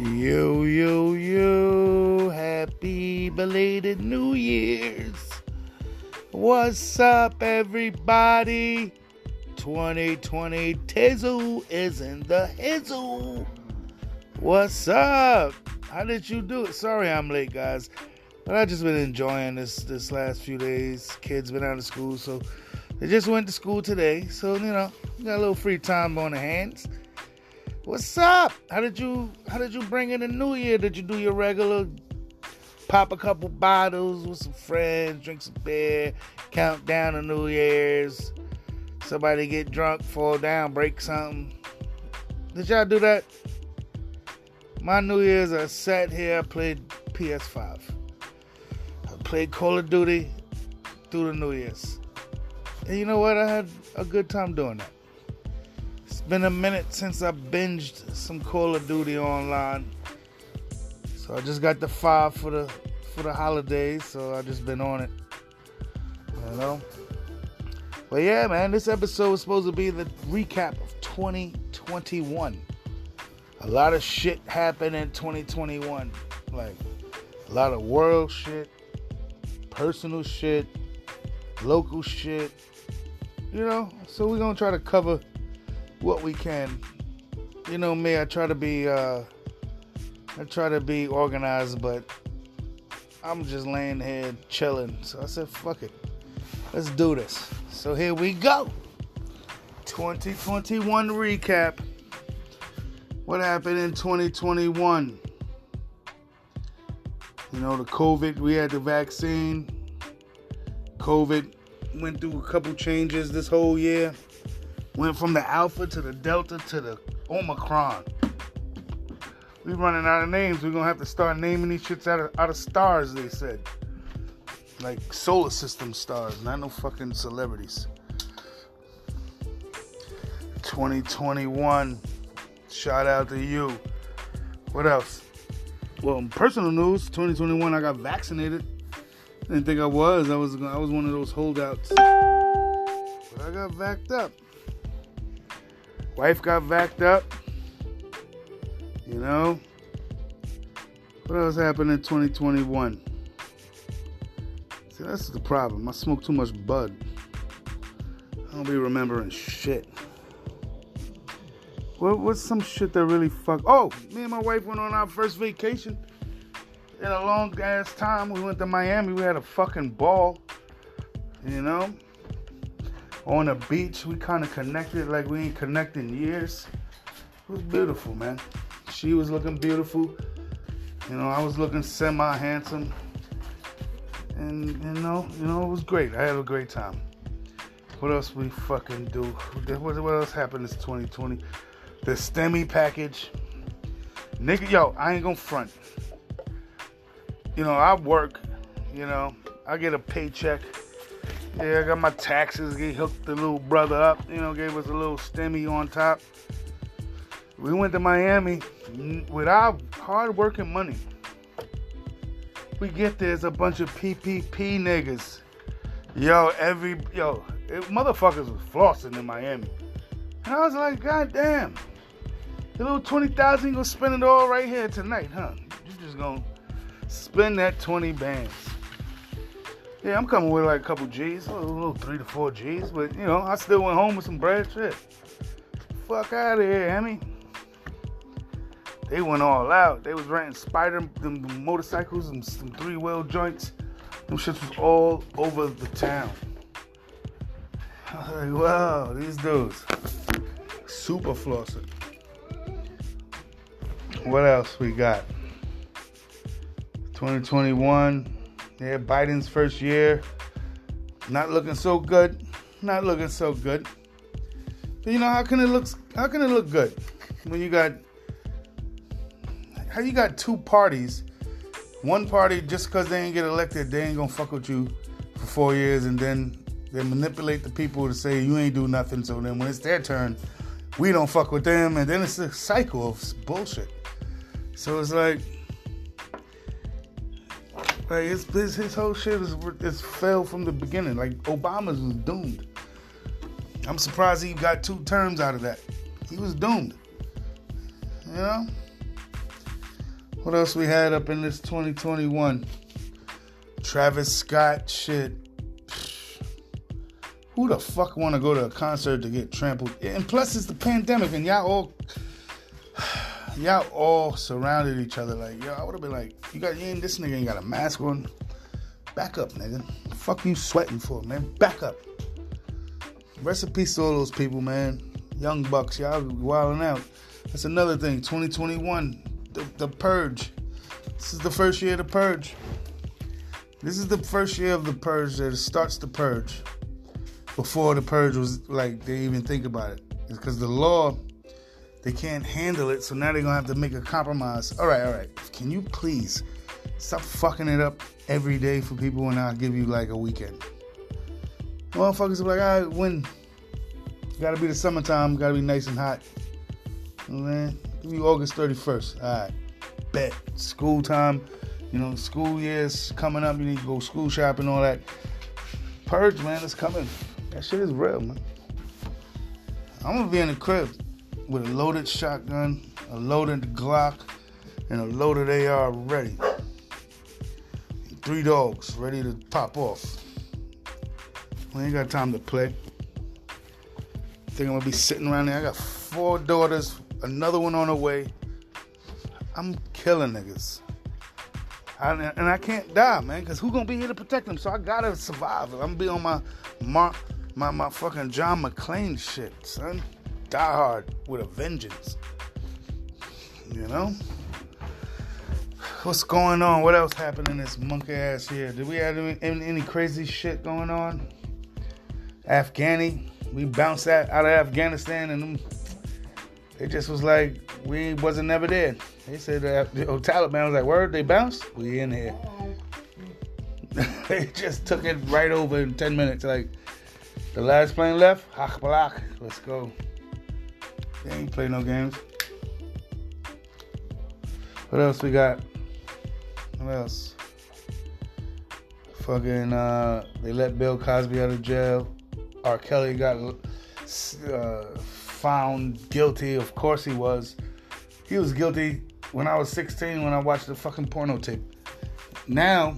Yo, yo, yo. Happy belated New Year's. What's up, everybody? 2020 Tizzle is in the hizzle. What's up? How did you do it? Sorry I'm late, guys. But I just been enjoying this this last few days. Kids been out of school, so they just went to school today. So, you know, got a little free time on the hands. What's up? How did you how did you bring in the new year? Did you do your regular pop a couple bottles with some friends, drink some beer, count down the New Year's, somebody get drunk, fall down, break something? Did y'all do that? My New Year's I sat here, I played PS5. I played Call of Duty through the New Year's. And you know what? I had a good time doing that. Been a minute since I binged some Call of Duty online. So I just got the five for the for the holidays, so I just been on it. You know? But yeah, man, this episode was supposed to be the recap of 2021. A lot of shit happened in 2021. Like a lot of world shit, personal shit, local shit. You know, so we're gonna try to cover what we can. You know me, I try to be uh I try to be organized, but I'm just laying here chilling. So I said, fuck it. Let's do this. So here we go. 2021 recap. What happened in 2021? You know, the COVID, we had the vaccine. COVID went through a couple changes this whole year. Went from the Alpha to the Delta to the Omicron. We running out of names. We're gonna have to start naming these shits out of out of stars. They said, like solar system stars, not no fucking celebrities. 2021. Shout out to you. What else? Well, in personal news, 2021, I got vaccinated. Didn't think I was. I was I was one of those holdouts. But I got vacked up. Wife got vacked up. You know? What else happened in 2021? See, that's the problem. I smoke too much bud. I don't be remembering shit. What, what's some shit that really fuck? Oh, me and my wife went on our first vacation in a long ass time. We went to Miami. We had a fucking ball. You know? On a beach, we kind of connected like we ain't connected in years. It was beautiful, man. She was looking beautiful. You know, I was looking semi handsome. And you know, you know, it was great. I had a great time. What else we fucking do? What, what else happened this 2020? The STEMI package. Nigga, yo, I ain't gonna front. You know, I work, you know, I get a paycheck. Yeah, I got my taxes. He hooked the little brother up, you know, gave us a little STEMI on top. We went to Miami with our hard working money. We get there, it's a bunch of PPP niggas. Yo, every, yo, it, motherfuckers was flossing in Miami. And I was like, God damn. The little 20,000 you gonna spend it all right here tonight, huh? You just gonna spend that 20 bands. Yeah, I'm coming with like a couple G's, a little, three to four G's, but you know, I still went home with some bread shit. Fuck out of here, Emmy. They went all out. They was renting spider them motorcycles and some three wheel joints. Them shits was all over the town. I was like, wow, these dudes. Super flossing. What else we got? 2021. Yeah, Biden's first year. Not looking so good. Not looking so good. But you know, how can it look how can it look good when you got how you got two parties? One party just because they ain't get elected, they ain't gonna fuck with you for four years, and then they manipulate the people to say you ain't do nothing. So then when it's their turn, we don't fuck with them, and then it's a cycle of bullshit. So it's like, like his his, whole shit is is failed from the beginning. Like Obama's was doomed. I'm surprised he got two terms out of that. He was doomed. You know. What else we had up in this 2021? Travis Scott shit. Who the fuck want to go to a concert to get trampled? And plus, it's the pandemic, and y'all all, y'all all surrounded each other. Like, yo, I would have been like, you got, you ain't, this nigga ain't got a mask on. Back up, nigga. Fuck you sweating for, man. Back up. Rest in peace to all those people, man. Young bucks, y'all wilding out. That's another thing. 2021, the, the purge. This is the first year of the purge. This is the first year of the purge that starts the purge. Before the purge was like they even think about it. Because the law they can't handle it, so now they're gonna have to make a compromise. All right, all right. Can you please stop fucking it up every day for people and I'll give you like a weekend? Motherfuckers are like, all right, when? Gotta be the summertime, gotta be nice and hot. Man, give you August 31st. All right, bet. School time, you know, school years coming up, you need to go school shopping, all that. Purge, man, it's coming. That shit is real, man. I'm gonna be in the crib with a loaded shotgun, a loaded Glock, and a loaded AR ready. Three dogs ready to pop off. We ain't got time to play. Think I'm gonna be sitting around there. I got four daughters, another one on the way. I'm killing niggas. I, and I can't die, man, because who gonna be here to protect them? So I gotta survive. I'm gonna be on my my my, my fucking John McClane shit, son. Die hard with a vengeance. You know? What's going on? What else happened in this monkey ass year? Did we have any, any crazy shit going on? Afghani. We bounced out, out of Afghanistan and it just was like we wasn't never there. They said that the Taliban was like, word, they bounced? We in here. they just took it right over in 10 minutes. Like, the last plane left, Hachbalak, let's go. They ain't play no games. What else we got? What else? Fucking, uh, they let Bill Cosby out of jail. R. Kelly got uh, found guilty. Of course he was. He was guilty when I was 16 when I watched the fucking porno tape. Now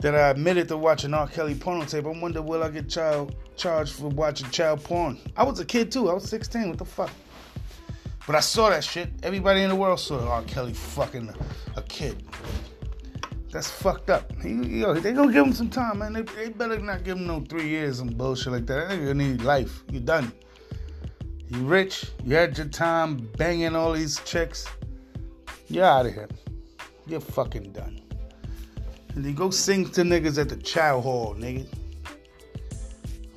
that I admitted to watching R. Kelly porno tape, I wonder will I get child charged for watching child porn? I was a kid too. I was 16. What the fuck? But I saw that shit. Everybody in the world saw R. Kelly fucking a kid. That's fucked up. He, yo, they gonna give him some time, man. They, they better not give him no three years and bullshit like that. That nigga need life. You done. You rich. You had your time banging all these chicks. You're out of here. You're fucking done. And then go sing to niggas at the chow hall, nigga.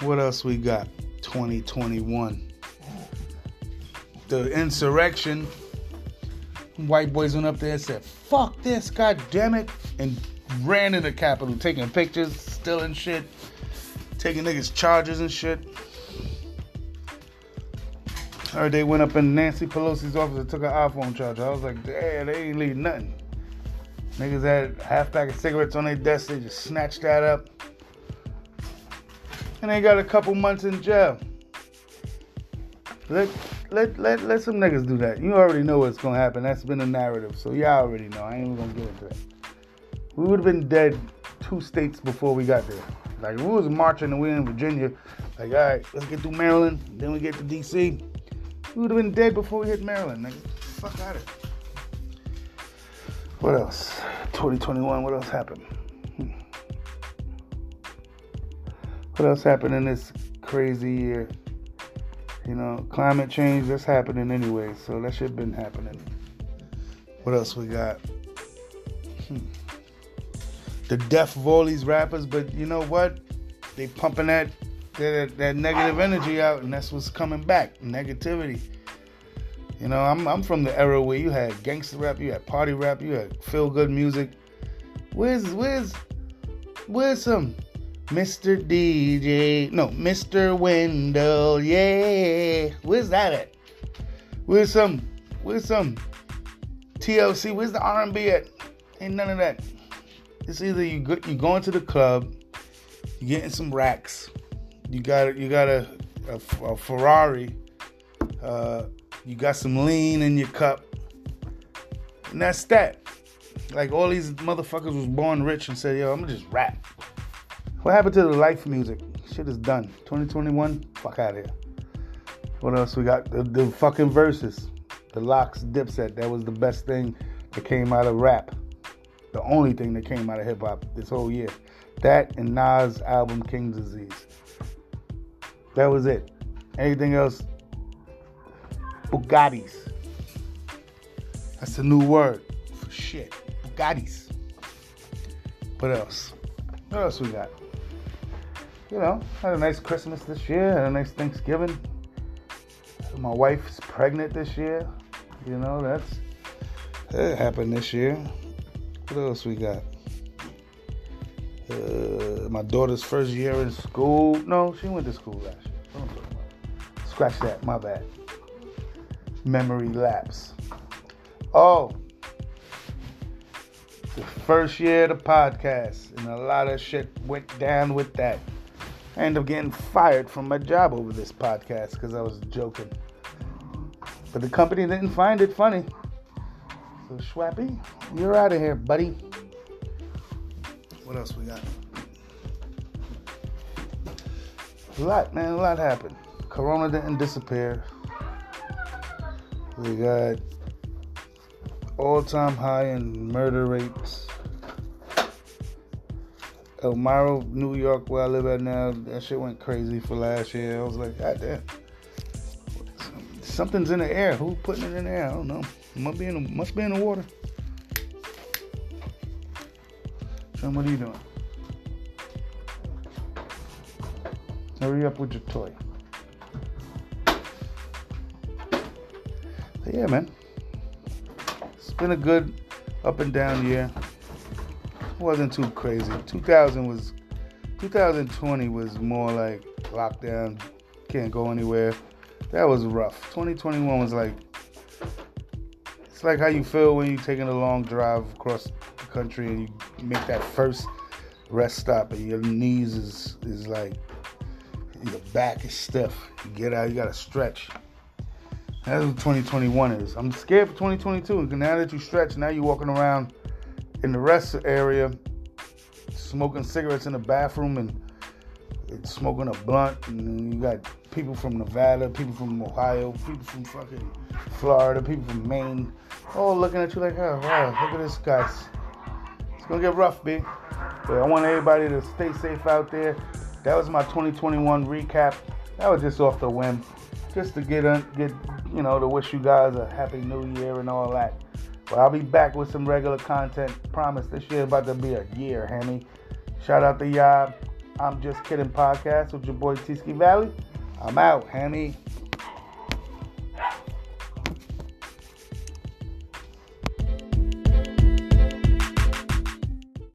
What else we got? 2021. The insurrection. White boys went up there and said, fuck this, god damn it and ran in the Capitol, taking pictures, stealing shit, taking niggas charges and shit. Heard they went up in Nancy Pelosi's office and took an iPhone charger. I was like, damn, they ain't leave nothing. Niggas had half pack of cigarettes on their desk, they just snatched that up. And they got a couple months in jail. Let let let let some niggas do that. You already know what's gonna happen. That's been a narrative, so y'all already know. I ain't even gonna get into that we would have been dead two states before we got there. Like we was marching and we in Virginia, like all right, let's get through Maryland, then we get to DC. We would have been dead before we hit Maryland. Like fuck out of What else? 2021. What else happened? Hmm. What else happened in this crazy year? You know, climate change that's happening anyway, so that shit been happening. What else we got? Hmm the death of all these rappers, but you know what? They pumping that that, that negative energy out, and that's what's coming back. Negativity. You know, I'm I'm from the era where you had gangster rap, you had party rap, you had feel good music. Where's where's where's some Mr. DJ? No, Mr. Wendal. Yeah, where's that at? Where's some where's some TLC? Where's the R&B at? Ain't none of that. It's either you go, you going to the club, you getting some racks, you got you got a, a, a Ferrari, uh, you got some lean in your cup, And that's that. Like all these motherfuckers was born rich and said, yo, I'm gonna just rap. What happened to the life music? Shit is done. 2021, fuck out of here. What else we got? The, the fucking Verzuz. The LOX Dipset. That was the best thing that came out of rap. The only thing that came out of hip hop this whole year. That and Nas' album King's Disease. That was it. Anything else? Bugattis. That's a new word for shit. Bugattis. What else? What else we got? You know, had a nice Christmas this year, had a nice Thanksgiving. My wife's pregnant this year. You know, that's that happened this year. What else we got? Uh, my daughter's first year in school. No, she went to school last year. Scratch that, my bad. Memory lapse. Oh, the first year of the podcast, and a lot of shit went down with that. I ended up getting fired from my job over this podcast because I was joking. But the company didn't find it funny. So, Schwappy, you're out of here, buddy. What else we got? A lot, man. A lot happened. Corona didn't disappear. We got all-time high in murder rates. Elmira, New York, where I live at now, that shit went crazy for last year. I was like, God damn. Something's in the air. Who putting it in the air? I don't know. Must be in the, must be in the water. John, what are you doing? Hurry up with your toy. Yeah, man. It's been a good up and down year. wasn't too crazy. 2000 was 2020 was more like lockdown, can't go anywhere. That was rough. 2021 was like it's like how you feel when you're taking a long drive across the country and you make that first rest stop and your knees is is like your back is stiff. You get out, you gotta stretch. That's what 2021 is. I'm scared for 2022. Now that you stretch, now you're walking around in the rest area, smoking cigarettes in the bathroom and smoking a blunt. And you got people from Nevada, people from Ohio, people from fucking Florida, people from Maine, all looking at you like, oh wow, look at this guy. It's gonna get rough, big. But I want everybody to stay safe out there. That was my 2021 recap. That was just off the whim, just to get un- get you know to wish you guys a happy new year and all that. But I'll be back with some regular content. Promise this year about to be a year, Hammy. Shout out to y'all. I'm just kidding podcast with your boy Tiski Valley. I'm out, Hammy.